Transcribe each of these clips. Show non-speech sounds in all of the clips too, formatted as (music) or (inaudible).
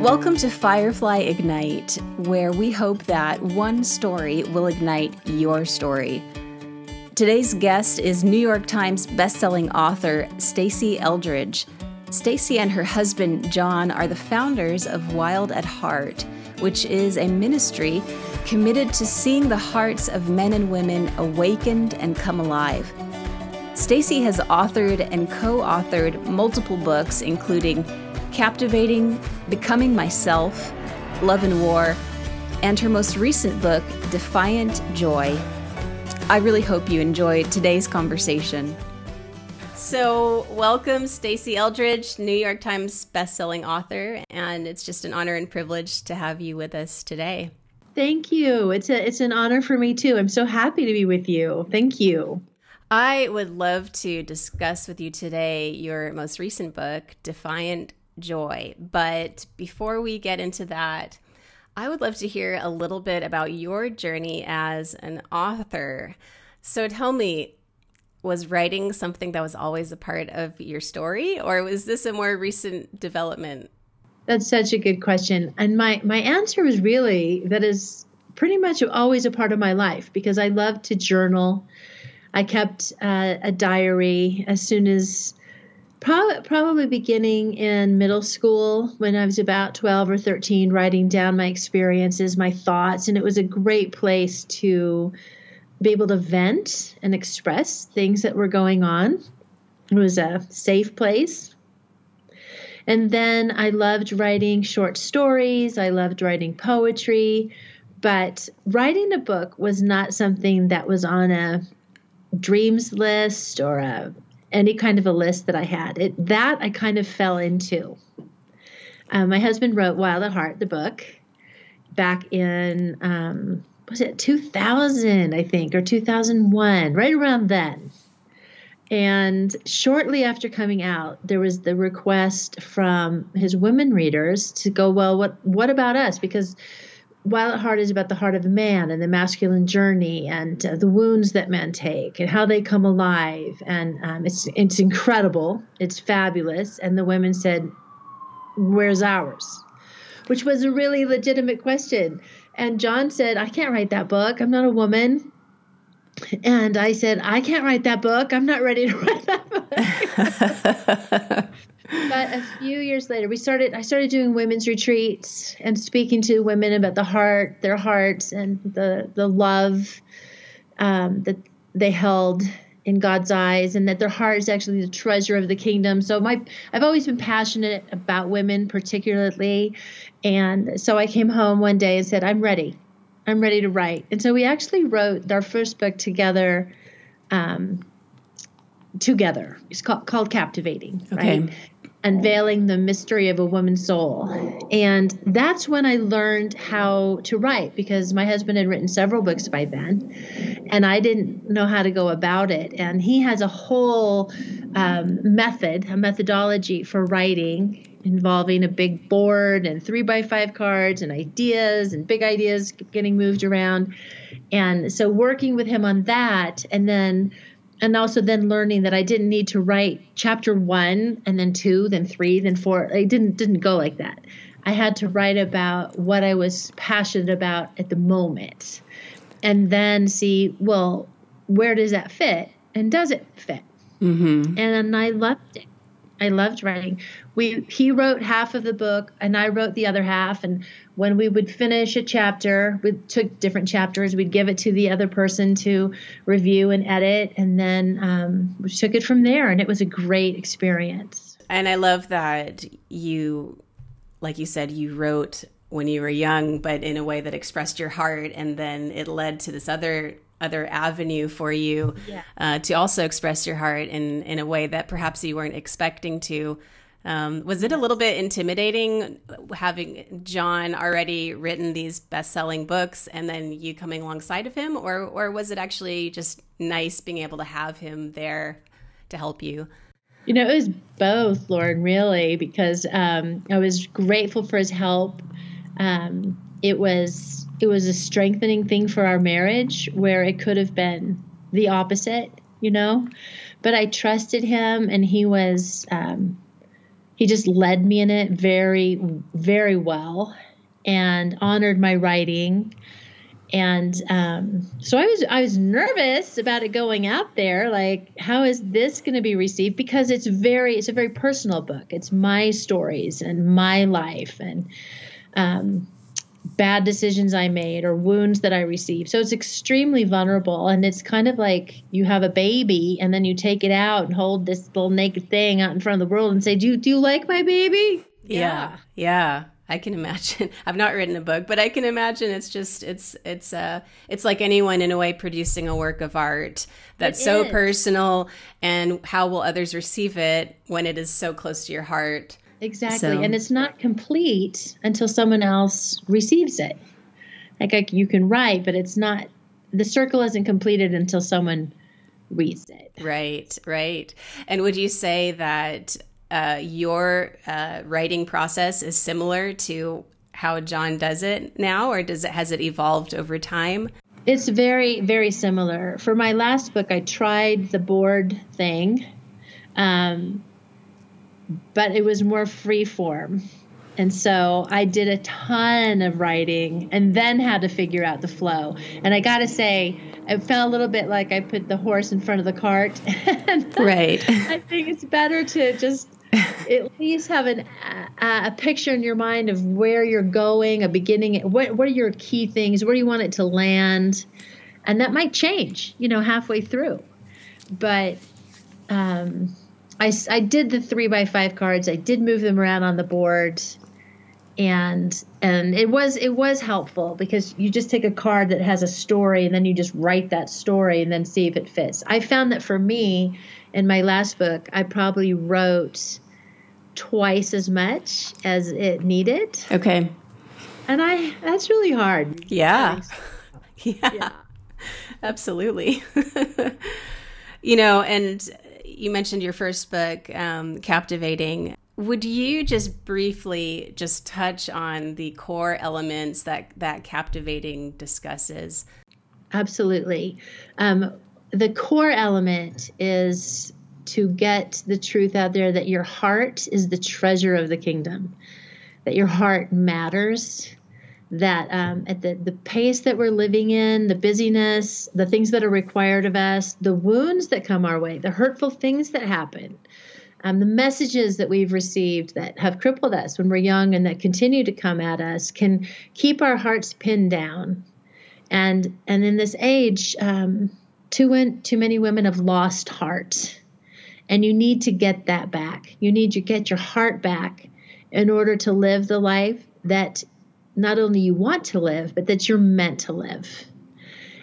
Welcome to Firefly Ignite, where we hope that one story will ignite your story. Today's guest is New York Times bestselling author Stasi Eldredge. Stasi and her husband John are the founders of Wild at Heart, which is a ministry committed to seeing the hearts of men and women awakened and come alive. Stasi has authored and co-authored multiple books including Captivating, Becoming Myself, Love and War, and her most recent book, Defiant Joy. I really hope you enjoyed today's conversation. So, welcome, Stasi Eldredge, New York Times bestselling author, and it's just an honor and privilege to have you with us today. Thank you. It's a it's an honor for me too. I'm so happy to be with you. Thank you. I would love to discuss with you today your most recent book, Defiant Joy. But before we get into that, I would love to hear a little bit about your journey as an author. So tell me, was writing something that was always a part of your story, or was this a more recent development? That's such a good question. And my, my answer is really that is pretty much always a part of my life because I love to journal. I kept uh, a diary as soon as Probably, probably beginning in middle school when I was about 12 or 13, writing down my experiences, my thoughts, and it was a great place to be able to vent and express things that were going on. It was a safe place. And then I loved writing short stories, I loved writing poetry, but writing a book was not something that was on a dreams list or a any kind of a list that I had. It, that I kind of fell into. Um, my husband wrote Wild at Heart, the book, back in, um, was it 2000, I think, or 2001, right around then. And shortly after coming out, there was the request from his women readers to go, well, what what about us? Because Wild at Heart is about the heart of a man and the masculine journey and uh, the wounds that men take and how they come alive. And um, it's it's incredible. It's fabulous. And the women said, "Where's ours?" Which was a really legitimate question. And John said, "I can't write that book. I'm not a woman." And I said, "I can't write that book. I'm not ready to (laughs) write that book." (laughs) but a few years later, we started. I started doing women's retreats and speaking to women about the heart, their hearts, and the the love um, that they held in God's eyes, and that their heart is actually the treasure of the kingdom. So my, I've always been passionate about women, particularly, and so I came home one day and said, "I'm ready. I'm ready to write." And so we actually wrote our first book together. Um, together. It's called, called Captivating, okay. right? Unveiling the mystery of a woman's soul. And that's when I learned how to write because my husband had written several books by then and I didn't know how to go about it. And he has a whole um, method, a methodology for writing involving a big board and three by five cards and ideas and big ideas getting moved around. And so working with him on that and then and also then learning that I didn't need to write chapter one and then two, then three, then four. I didn't didn't go like that. I had to write about what I was passionate about at the moment, and then see well where does that fit and does it fit. Mm-hmm. And I loved it. I loved writing. We he wrote half of the book and I wrote the other half and when we would finish a chapter, we took different chapters, we'd give it to the other person to review and edit and then um, we took it from there and it was a great experience. And I love that you like you said you wrote when you were young but in a way that expressed your heart and then it led to this other other avenue for you yeah. uh, to also express your heart in in a way that perhaps you weren't expecting to. Um, was it a little bit intimidating having John already written these best-selling books and then you coming alongside of him, or or was it actually just nice being able to have him there to help you? You know, it was both, Lauren, really, because um, I was grateful for his help. Um, it was it was a strengthening thing for our marriage where it could have been the opposite, you know. But I trusted him, and he was um, he just led me in it very, very well and honored my writing. And um, so I was I was nervous about it going out there. Like, how is this going to be received? Because it's very it's a very personal book. It's my stories and my life and um, bad decisions I made or wounds that I received. So it's extremely vulnerable. And it's kind of like you have a baby and then you take it out and hold this little naked thing out in front of the world and say, Do you, do you like my baby? Yeah. Yeah. I can imagine. (laughs) I've not written a book, but I can imagine it's just it's it's uh it's like anyone in a way producing a work of art that's it so is. personal and how will others receive it when it is so close to your heart. Exactly. So. And it's not complete until someone else receives it. Like, like you can write, but it's not, the circle isn't completed until someone reads it. Right, right. And would you say that uh, your uh, writing process is similar to how John does it now, or does it has it evolved over time? It's very, very similar. For my last book, I tried the board thing. Um, but it was more free form. And so I did a ton of writing and then had to figure out the flow. And I got to say, it felt a little bit like I put the horse in front of the cart. (laughs) right. I think it's better to just (laughs) at least have an, a, a picture in your mind of where you're going, a beginning. What, what are your key things? Where do you want it to land? And that might change, you know, halfway through. But, um, I, I did the three by five cards. I did move them around on the board, and and it was it was helpful because you just take a card that has a story and then you just write that story and then see if it fits. I found that for me, in my last book, I probably wrote twice as much as it needed. Okay. And I that's really hard. Yeah. (laughs) Yeah. yeah. Absolutely. (laughs) you know, and you mentioned your first book, um, Captivating. Would you just briefly just touch on the core elements that that Captivating discusses? Absolutely. Um, the core element is to get the truth out there that your heart is the treasure of the kingdom, that your heart matters, that um, at the, the pace that we're living in, the busyness, the things that are required of us, the wounds that come our way, the hurtful things that happen, um, the messages that we've received that have crippled us when we're young and that continue to come at us can keep our hearts pinned down. And and in this age, um, too too many women have lost heart, and you need to get that back. You need to get your heart back in order to live the life that not only you want to live, but that you're meant to live.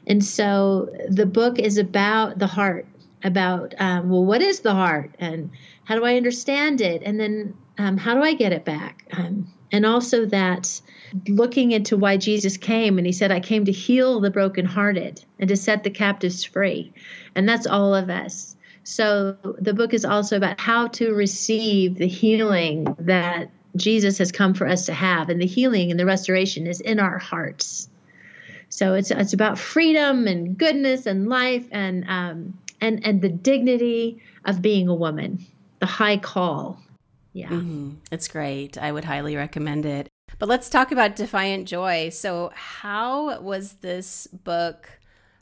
And so the book is about the heart, about, um, well, what is the heart? And how do I understand it? And then um, how do I get it back? Um, and also that looking into why Jesus came, and he said, I came to heal the brokenhearted and to set the captives free. And that's all of us. So the book is also about how to receive the healing that Jesus has come for us to have, and the healing and the restoration is in our hearts. So it's it's about freedom and goodness and life and um, and and the dignity of being a woman, the high call. Yeah, mm-hmm. it's great. I would highly recommend it. But let's talk about Defiant Joy. So, how was this book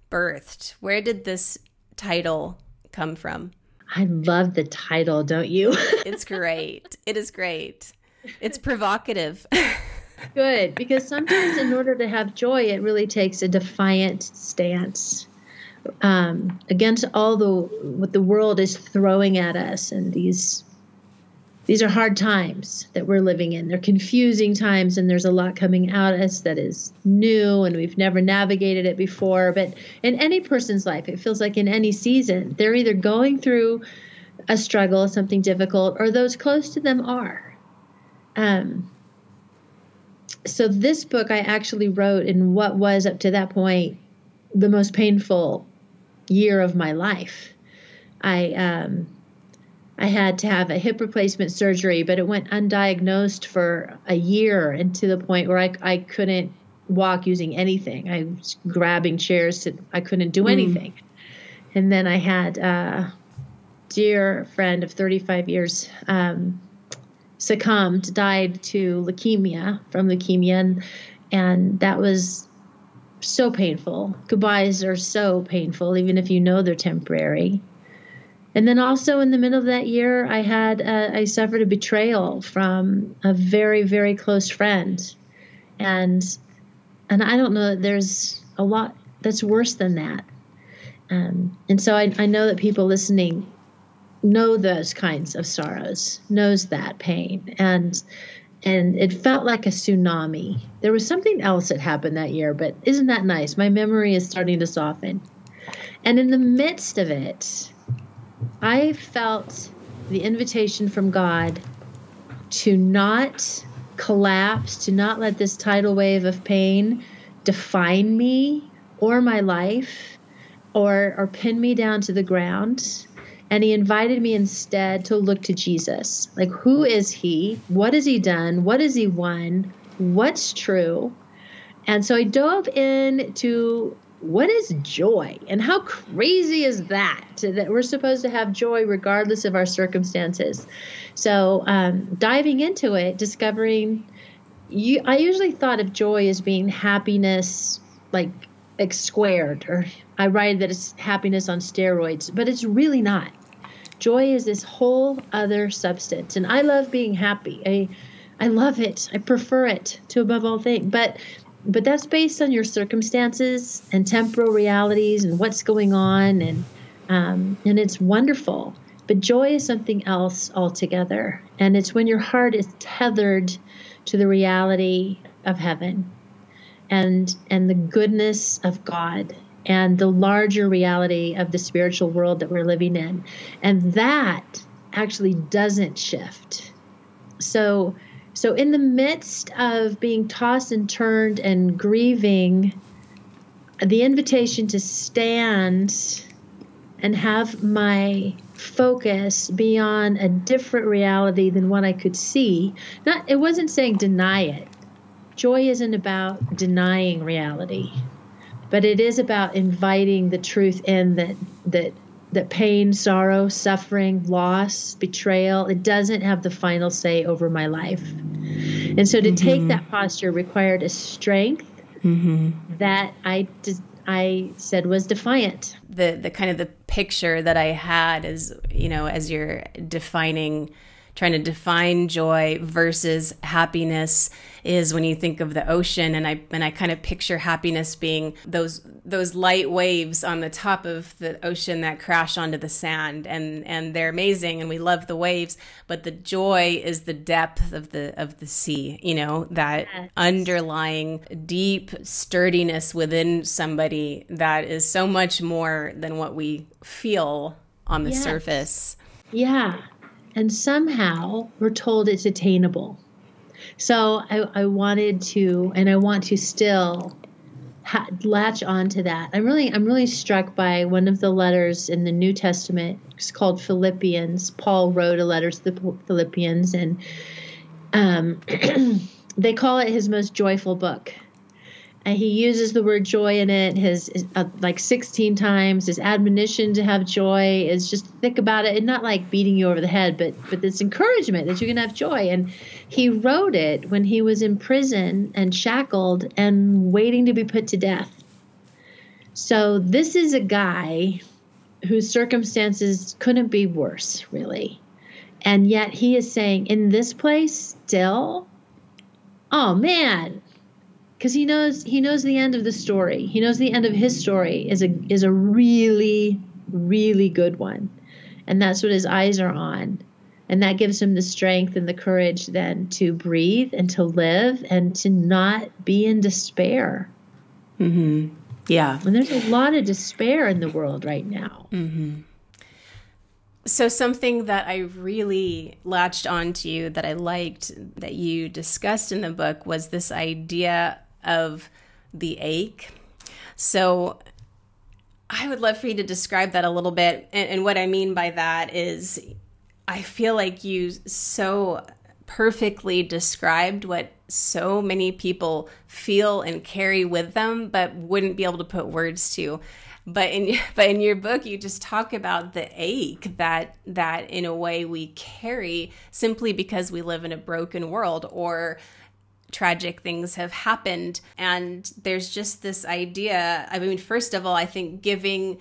birthed? Where did this title come from? I love the title, don't you? (laughs) it's great. It is great. It's provocative. (laughs) Good, because sometimes in order to have joy, it really takes a defiant stance um, against all the what the world is throwing at us, and these these are hard times that we're living in. They're confusing times, and there's a lot coming at us that is new, and we've never navigated it before. But in any person's life, it feels like in any season, they're either going through a struggle, something difficult, or those close to them are. Um, so this book I actually wrote in what was up to that point the most painful year of my life. I um, I had to have a hip replacement surgery, but it went undiagnosed for a year, and to the point where I I couldn't walk using anything. I was grabbing chairs to I couldn't do mm. anything. And then I had a dear friend of 35 years um, succumbed, died to leukemia from leukemia, and, and that was so painful. Goodbyes are so painful, even if you know they're temporary. And then also in the middle of that year, I had uh, I suffered a betrayal from a very very close friend, and and I don't know. There's a lot that's worse than that. Um, and so I, I know that people listening know those kinds of sorrows, knows that pain, and and it felt like a tsunami. There was something else that happened that year, but isn't that nice? My memory is starting to soften. And in the midst of it, I felt the invitation from God to not collapse, to not let this tidal wave of pain define me or my life or or pin me down to the ground and he invited me instead to look to Jesus. Like, who is he? What has he done? What has he won? What's true? And so I dove into what is joy and how crazy is that that we're supposed to have joy regardless of our circumstances so um, diving into it discovering you i usually thought of joy as being happiness like like squared or i write that it's happiness on steroids but it's really not. Joy is this whole other substance and i love being happy. I i love it. I prefer it to above all things but but that's based on your circumstances and temporal realities and what's going on and um, and it's wonderful. But joy is something else altogether and it's when your heart is tethered to the reality of heaven and and the goodness of God and the larger reality of the spiritual world that we're living in. And that actually doesn't shift. So so in the midst of being tossed and turned and grieving, the invitation to stand and have my focus be on a different reality than what I could see. Not it wasn't saying deny it. Joy isn't about denying reality, but it is about inviting the truth in that that that pain, sorrow, suffering, loss, betrayal, it doesn't have the final say over my life. And so to mm-hmm. take that posture required a strength mm-hmm. that I I said was defiant. The the kind of the picture that I had is, you know, as you're defining trying to define joy versus happiness is when you think of the ocean and I and I kind of picture happiness being those those light waves on the top of the ocean that crash onto the sand and and they're amazing and we love the waves but the joy is the depth of the of the sea you know that yes. underlying deep sturdiness within somebody that is so much more than what we feel on the yes. surface yeah and somehow we're told it's attainable. So I, I wanted to, and I want to still ha- latch on to that. I'm really, I'm really struck by one of the letters in the New Testament. It's called Philippians. Paul wrote a letter to the Philippians, and um, (clears throat) they call it his most joyful book and he uses the word joy in it his, uh, like 16 times his admonition to have joy is just think about it and not like beating you over the head but but this encouragement that you can have joy. And he wrote it when he was in prison and shackled and waiting to be put to death. So this is a guy whose circumstances couldn't be worse really. And yet he is saying in this place still oh man because he knows he knows the end of the story. He knows the end of his story is a is a really really good one, and that's what his eyes are on, and that gives him the strength and the courage then to breathe and to live and to not be in despair. hmm Yeah, and there's a lot of despair in the world right now. hmm so something that I really latched onto that I liked that you discussed in the book was this idea of the ache. So I would love for you to describe that a little bit. And, and, what I mean by that is, I feel like you so perfectly described what so many people feel and carry with them, but wouldn't be able to put words to. but in (laughs) but in your book you just talk about the ache that that in a way we carry simply because we live in a broken world or tragic things have happened. And there's just this idea i mean first of all i think giving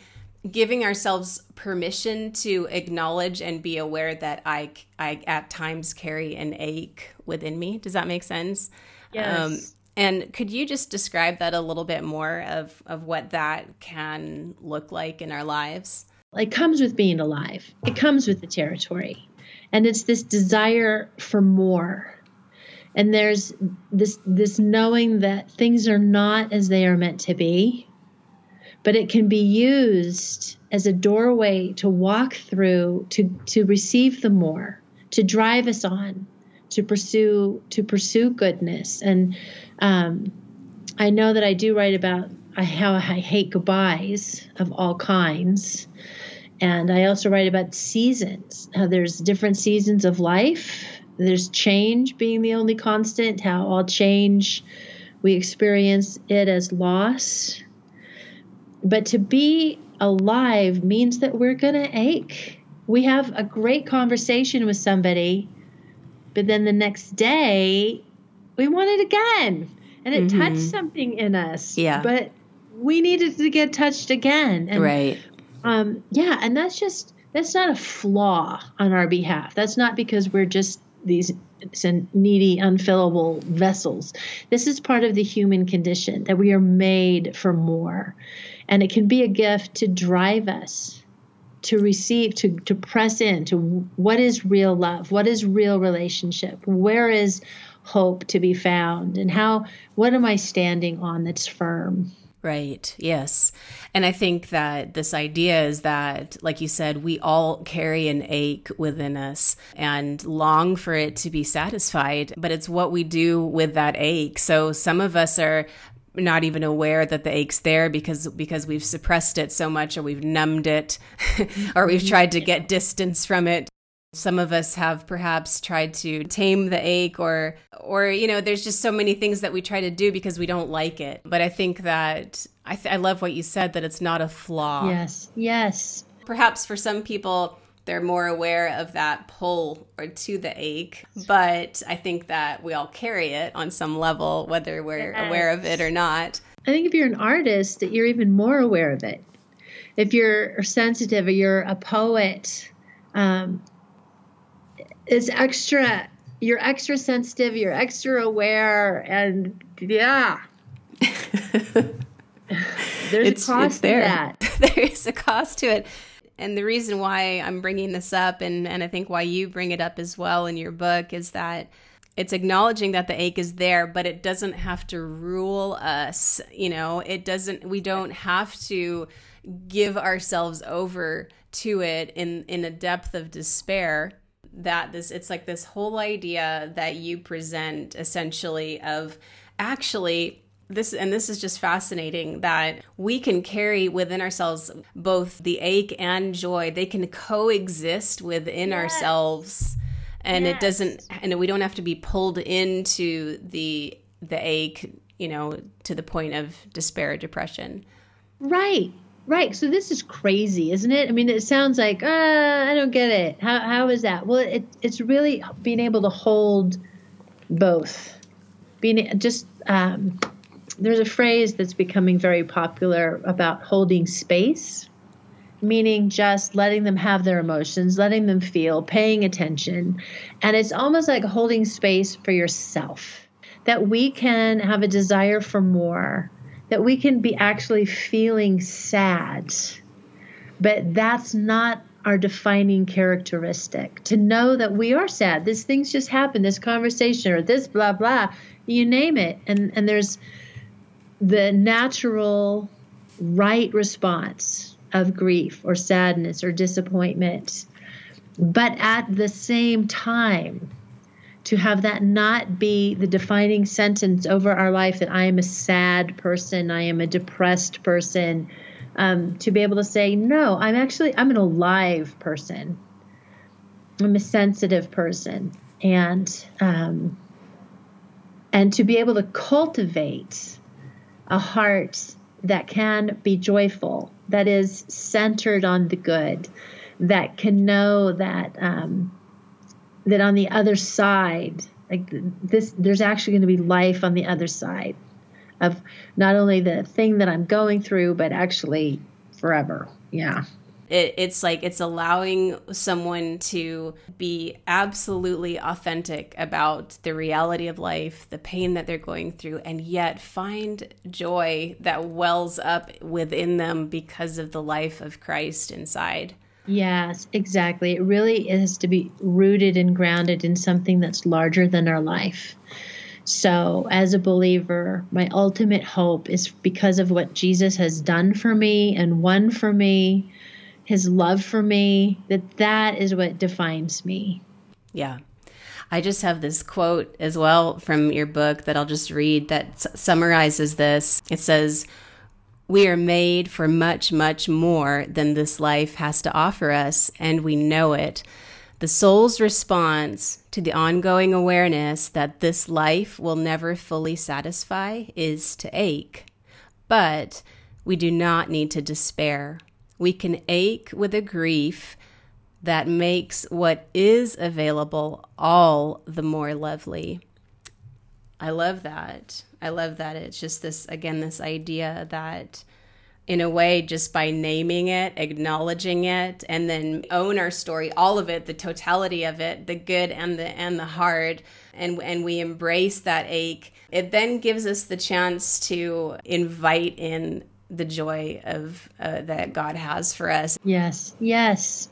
giving ourselves permission to acknowledge and be aware that i i at times carry an ache within me. Does that make sense? Yes. Um, and could you just describe that a little bit more of of what that can look like in our lives? It comes with being alive. It comes with the territory. And it's this desire for more and there's this this knowing that things are not as they are meant to be but it can be used as a doorway to walk through to to receive the more to drive us on to pursue to pursue goodness. And um, i know that i do write about how i hate goodbyes of all kinds. And i also write about seasons how there's different seasons of life there's change being the only constant, how all change, we experience it as loss. But to be alive means that we're going to ache. We have a great conversation with somebody, but then the next day we want it again. And it mm-hmm. touched something in us. Yeah. But we needed to get touched again. And, right. Um, yeah. And that's just, that's not a flaw on our behalf. That's not because we're just these needy, unfillable vessels. This is part of the human condition that we are made for more. And it can be a gift to drive us to receive, to, to press in to what is real love? What is real relationship? Where is hope to be found? And how, what am I standing on that's firm? Right. Yes. And I think that this idea is that, like you said, we all carry an ache within us and long for it to be satisfied, but it's what we do with that ache. So some of us are not even aware that the ache's there because because we've suppressed it so much or we've numbed it (laughs) or we've mm-hmm. tried to get distance from it some of us have perhaps tried to tame the ache or or you know there's just so many things that we try to do because we don't like it. But I think that I th- I love what you said that it's not a flaw. Yes. Yes. Perhaps for some people they're more aware of that pull or to the ache, but I think that we all carry it on some level whether we're yes. aware of it or not. I think if you're an artist that you're even more aware of it. If you're sensitive or you're a poet, um, is extra you're extra sensitive you're extra aware and yeah. (laughs) There's it's, a cost there. to that. (laughs) There is a cost to it. And the reason why i'm bringing this up and, and i think why you bring it up as well in your book is that it's acknowledging that the ache is there but it doesn't have to rule us you know? It doesn't we don't have to give ourselves over to it in in a depth of despair that this it's like this whole idea that you present essentially of actually this and this is just fascinating that we can carry within ourselves both the ache and joy they can coexist within yes. ourselves and yes. it doesn't and we don't have to be pulled into the the ache you know to the point of despair or depression right Right. So this is crazy, isn't it? I mean, it sounds like, uh, I don't get it. How, how is that? Well, it, it's really being able to hold both. Being just, um, there's a phrase that's becoming very popular about holding space, meaning just letting them have their emotions, letting them feel, paying attention. And it's almost like holding space for yourself, that we can have a desire for more that we can be actually feeling sad, but that's not our defining characteristic. To know that we are sad, this thing's just happened, this conversation or this blah blah, you name it, and and there's the natural right response of grief or sadness or disappointment. But at the same time, to have that not be the defining sentence over our life that I am a sad person, I am a depressed person, um, to be able to say, no, I'm actually, I'm an alive person. I'm a sensitive person. And, um, and to be able to cultivate a heart that can be joyful, that is centered on the good, that can know that um, that on the other side, like this, there's actually going to be life on the other side of not only the thing that I'm going through, but actually forever. Yeah. It, it's like it's allowing someone to be absolutely authentic about the reality of life, the pain that they're going through, and yet find joy that wells up within them because of the life of Christ inside. Yes, exactly. It really is to be rooted and grounded in something that's larger than our life. So, as a believer, my ultimate hope is because of what Jesus has done for me and won for me, his love for me, that that is what defines me. Yeah. I just have this quote as well from your book that I'll just read that s- summarizes this. It says, We are made for much, much more than this life has to offer us, and we know it. The soul's response to the ongoing awareness that this life will never fully satisfy is to ache. But we do not need to despair. We can ache with a grief that makes what is available all the more lovely. I love that. I love that. It's just this, again, this idea that in a way just by naming it acknowledging it and then own our story all of it the totality of it the good and the and the hard and and we embrace that ache it then gives us the chance to invite in the joy of uh, that god has for us. Yes yes.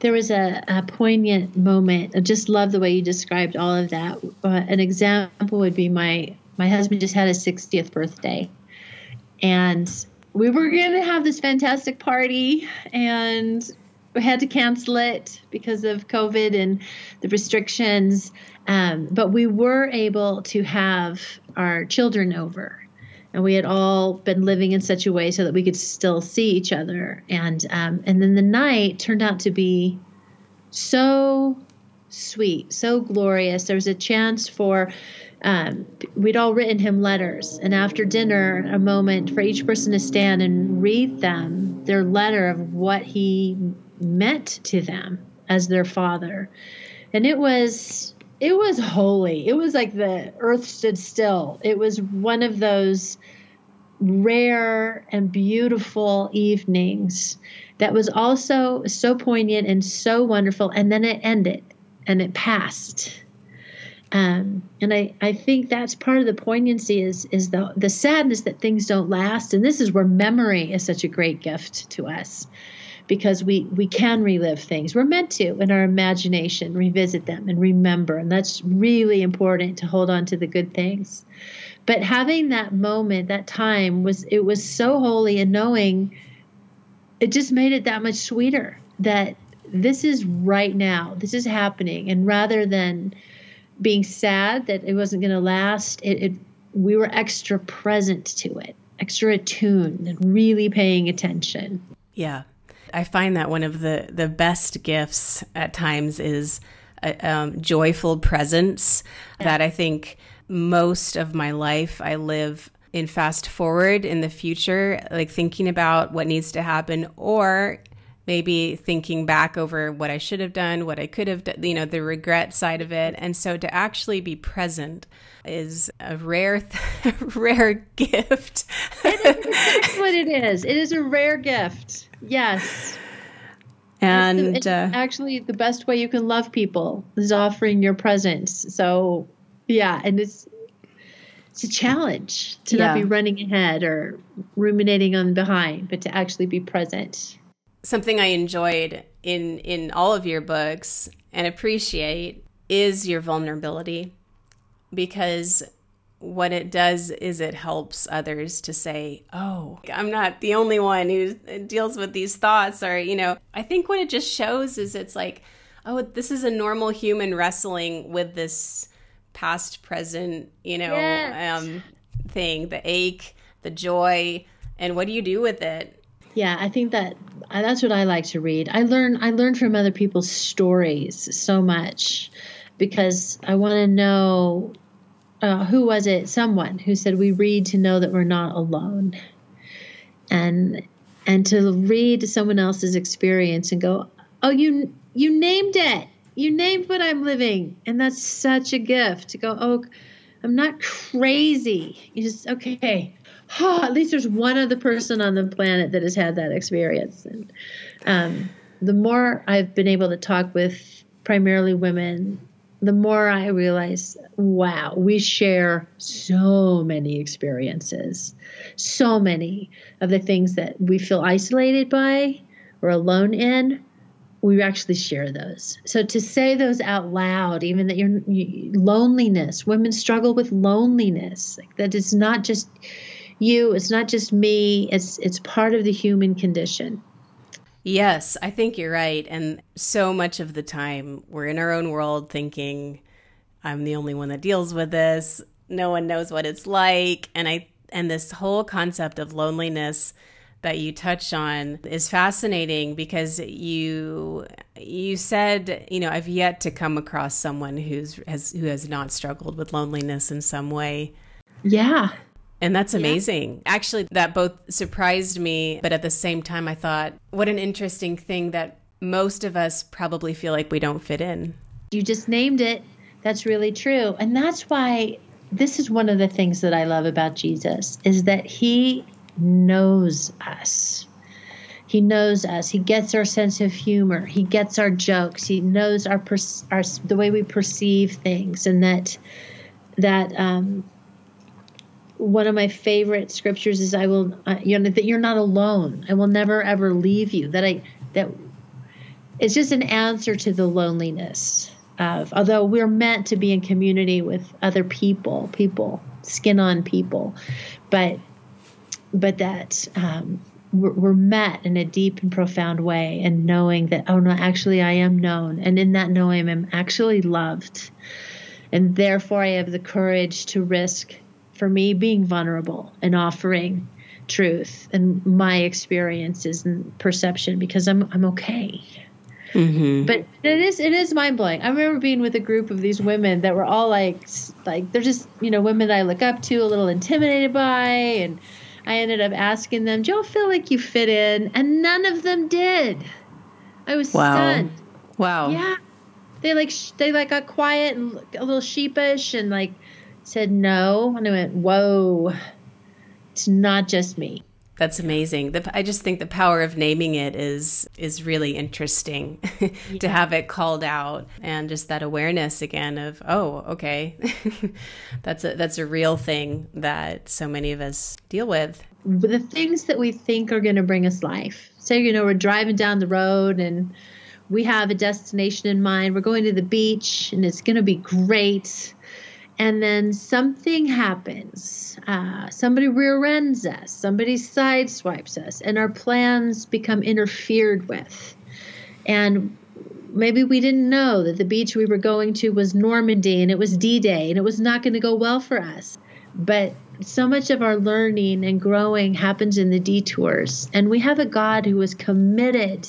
There was a, a, poignant moment. I just love the way you described all of that. Uh, an example would be my my husband just had his 60th birthday and we were going to have this fantastic party and we had to cancel it because of COVID and the restrictions. Um, but we were able to have our children over. And we had all been living in such a way so that we could still see each other. And um, and then the night turned out to be so sweet, so glorious. There was a chance for um, we'd all written him letters, and after dinner, a moment for each person to stand and read them their letter of what he meant to them as their father, and it was it was holy. It was like the earth stood still. It was one of those rare and beautiful evenings that was also so poignant and so wonderful. And then it ended and it passed um, and I, I think that's part of the poignancy is is the the sadness that things don't last. And this is where memory is such a great gift to us because we we can relive things. We're meant to in our imagination revisit them and remember. And that's really important to hold on to the good things. But having that moment, that time was it was so holy and knowing it just made it that much sweeter that this is right now. This is happening. And rather than being sad that it wasn't going to last, it, it we were extra present to it, extra attuned, and really paying attention. Yeah, I find that one of the the best gifts at times is a um, joyful presence. Yeah. That I think most of my life I live in fast forward in the future, like thinking about what needs to happen or maybe thinking back over what I should have done, what I could have done, you know, the regret side of it. And so to actually be present is a rare, (laughs) rare gift. That's what it is. It is a rare gift. Yes. And it's the, it's uh, actually, the best way you can love people is offering your presence. So, yeah, and it's it's a challenge to yeah. not be running ahead or ruminating on behind, but to actually be present something I enjoyed in in all of your books and appreciate is your vulnerability because what it does is it helps others to say, "Oh, I'm not the only one who deals with these thoughts." Or, you know, I think what it just shows is it's like, "Oh, this is a normal human wrestling with this past, present, you know, yes. um, thing, the ache, the joy, and what do you do with it?" Yeah, I think that uh, that's what I like to read. I learn I learn from other people's stories so much because I want to know uh, who was it? Someone who said we read to know that we're not alone. and and to read someone else's experience and go, "Oh, you you named it. You named what I'm living." And that's such a gift to go, "Oh, I'm not crazy." You just okay. Oh, at least there's one other person on the planet that has had that experience. And um, the more I've been able to talk with primarily women the more I realize, wow, we share so many experiences, so many of the things that we feel isolated by or alone in. We actually share those. So to say those out loud, even that you're you, loneliness, women struggle with loneliness. Like that is not just you, it's not just me. It's it's part of the human condition. Yes, I think you're right. And so much of the time, we're in our own world thinking, I'm the only one that deals with this. No one knows what it's like. And I, and this whole concept of loneliness that you touch on is fascinating because you you said you know I've yet to come across someone who's has who has not struggled with loneliness in some way. Yeah. And that's amazing. Yeah. Actually, that both surprised me, but at the same time, I thought, what an interesting thing that most of us probably feel like we don't fit in. You just named it. That's really true. And that's why this is one of the things that I love about Jesus is that he knows us. He knows us. He gets our sense of humor. He gets our jokes. He knows our, our the way we perceive things, and that that um, one of my favorite scriptures is I will uh, you know that you're not alone. I will never ever leave you. That I that it's just an answer to the loneliness of although we're meant to be in community with other people, people skin on people, but but that um, we're, we're met in a deep and profound way, and knowing that oh no, actually I am known, and in that knowing I'm actually loved, and therefore I have the courage to risk for me being vulnerable and offering truth and my experiences and perception because I'm I'm okay. Mm-hmm. But it is it is mind blowing. I remember being with a group of these women that were all like like they're just you know women that I look up to, a little intimidated by, and I ended up asking them, "Do you feel like you fit in?" And none of them did. I was wow. stunned. Wow. Yeah. They like they like got quiet and a little sheepish and like said no. And I went, whoa, it's not just me. That's amazing. The, I just think the power of naming it is is really interesting (laughs) yeah. to have it called out and just that awareness again of oh okay (laughs) that's a that's a real thing that so many of us deal with. The things that we think are going to bring us life. Say you know we're driving down the road and we have a destination in mind. We're going to the beach and it's going to be great and then something happens. Uh, somebody rear ends us, somebody sideswipes us, and our plans become interfered with. And maybe we didn't know that the beach we were going to was Normandy and it was D Day and it was not going to go well for us. But so much of our learning and growing happens in the detours. And we have a God who is committed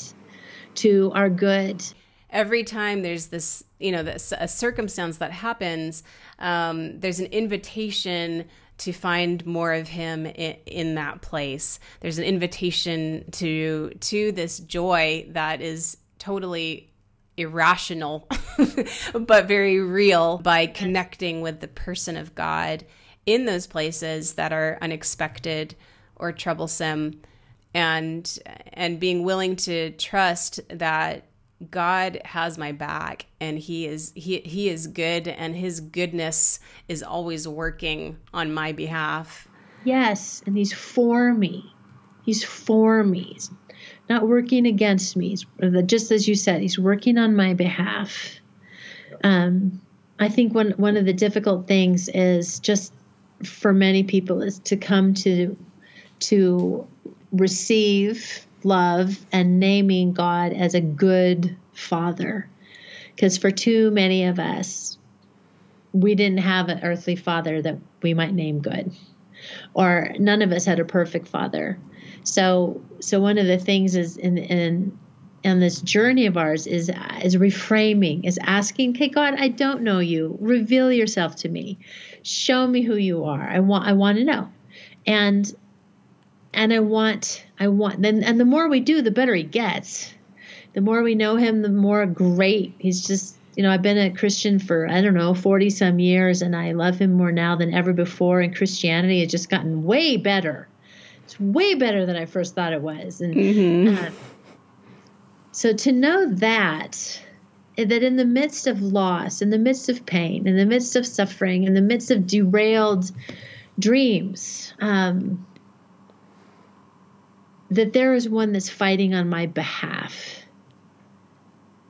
to our good every time there's this you know this a circumstance that happens um, there's an invitation to find more of him in, in, that place. There's an invitation to to this joy that is totally irrational (laughs) but very real by connecting with the person of god in those places that are unexpected or troublesome and and being willing to trust that God has my back and he is he he is good and his goodness is always working on my behalf. Yes, and he's for me. He's for me. He's not working against me. He's, just as you said, he's working on my behalf. Um, I think one one of the difficult things is just for many people is to come to to receive love and naming God as a good father. Because for too many of us, we didn't have an earthly father that we might name good, or none of us had a perfect father. So, so one of the things is in in in this journey of ours is is reframing, is asking, "Okay, God, I don't know you. Reveal yourself to me. Show me who you are. I want I want to know." And and I want, I want, and, and the more we do, the better he gets. The more we know him, the more great. He's just, you know, I've been a Christian for, I don't know, 40 some years, and I love him more now than ever before. And Christianity has just gotten way better. It's way better than I first thought it was. And mm-hmm. uh, so to know that, that in the midst of loss, in the midst of pain, in the midst of suffering, in the midst of derailed dreams, um, that there is one that's fighting on my behalf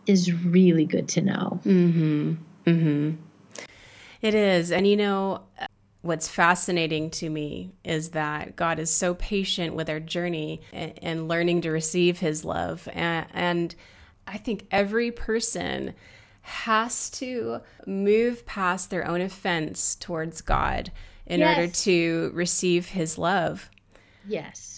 is really good to know. Mm-hmm. Mm-hmm. It is. And you know, what's fascinating to me is that God is so patient with our journey and, and learning to receive his love. And, and I think every person has to move past their own offense towards God in yes. order to receive his love. Yes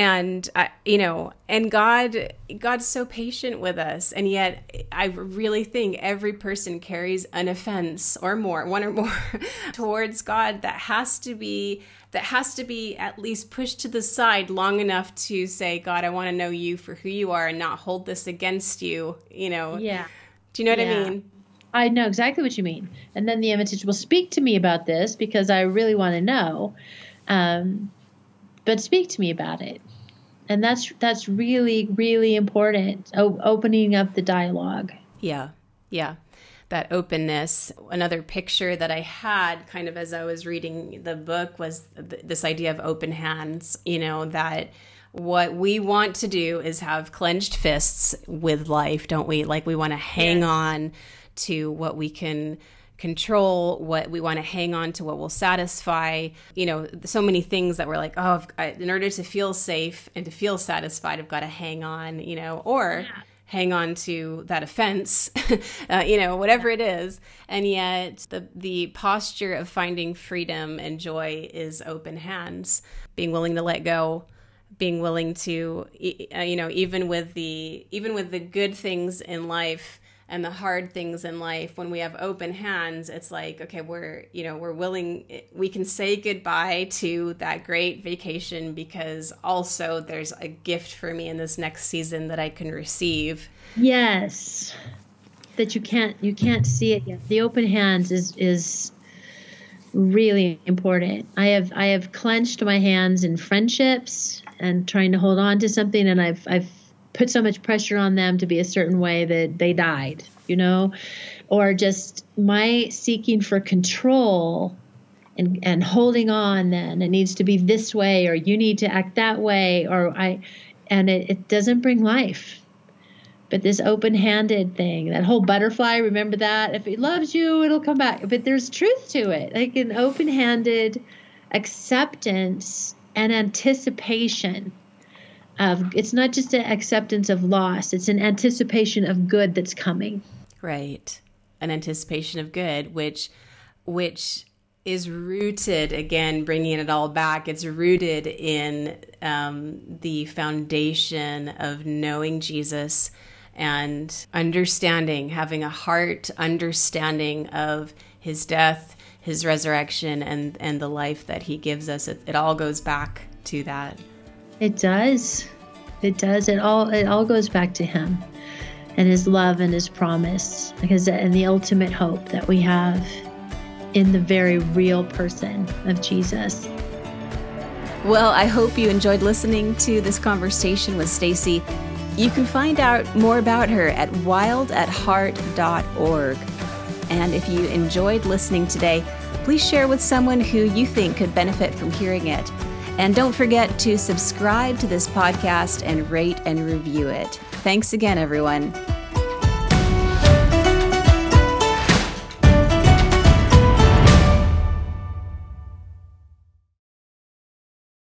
and I, you know and god god's so patient with us and yet i really think every person carries an offense or more one or more (laughs) towards god that has to be that has to be at least pushed to the side long enough to say god i want to know you for who you are and not hold this against you you know yeah do you know what yeah. i mean I know exactly what you mean. And then the invitation will speak to me about this because I really want to know. Um, but speak to me about it and that's that's really really important o- opening up the dialogue. Yeah yeah. That openness. Another picture that i had kind of as i was reading the book was th- this idea of open hands you know that what we want to do is have clenched fists with life don't we? Like we want to hang yes. on to what we can control, what we want to hang on to, what will satisfy. You know, so many things that we're like, oh, in order to feel safe and to feel satisfied, I've got to hang on, you know, or yeah. hang on to that offense, (laughs) uh, you know, whatever it is. And yet, the the posture of finding freedom and joy is open hands, being willing to let go being willing to uh, you know even with the even with the good things in life and the hard things in life when we have open hands it's like okay we're you know we're willing we can say goodbye to that great vacation because also there's a gift for me in this next season that i can receive. Yes. That you can't you can't see it yet. The open hands is is really important. I have i have clenched my hands in friendships and trying to hold on to something and i've i've put so much pressure on them to be a certain way that they died, you know, or just my seeking for control and and holding on then it needs to be this way or you need to act that way or I and it, it doesn't bring life. But this open-handed thing, that whole butterfly, remember that? If it loves you, it'll come back. But there's truth to it. Like an open-handed acceptance and anticipation of it's not just an acceptance of loss it's an anticipation of good that's coming. Right. An anticipation of good which which is rooted again bringing it all back it's rooted in um, the foundation of knowing jesus and understanding having a heart understanding of his death his resurrection and and the life that he gives us. It, it all goes back to that it does. It does. It all it all goes back to him and his love and his promise because and the ultimate hope that we have in the very real person of Jesus. Well, I hope you enjoyed listening to this conversation with Stasi. You can find out more about her at wildatheart.org. And if you enjoyed listening today, please share with someone who you think could benefit from hearing it. And don't forget to subscribe to this podcast and rate and review it. Thanks again, everyone.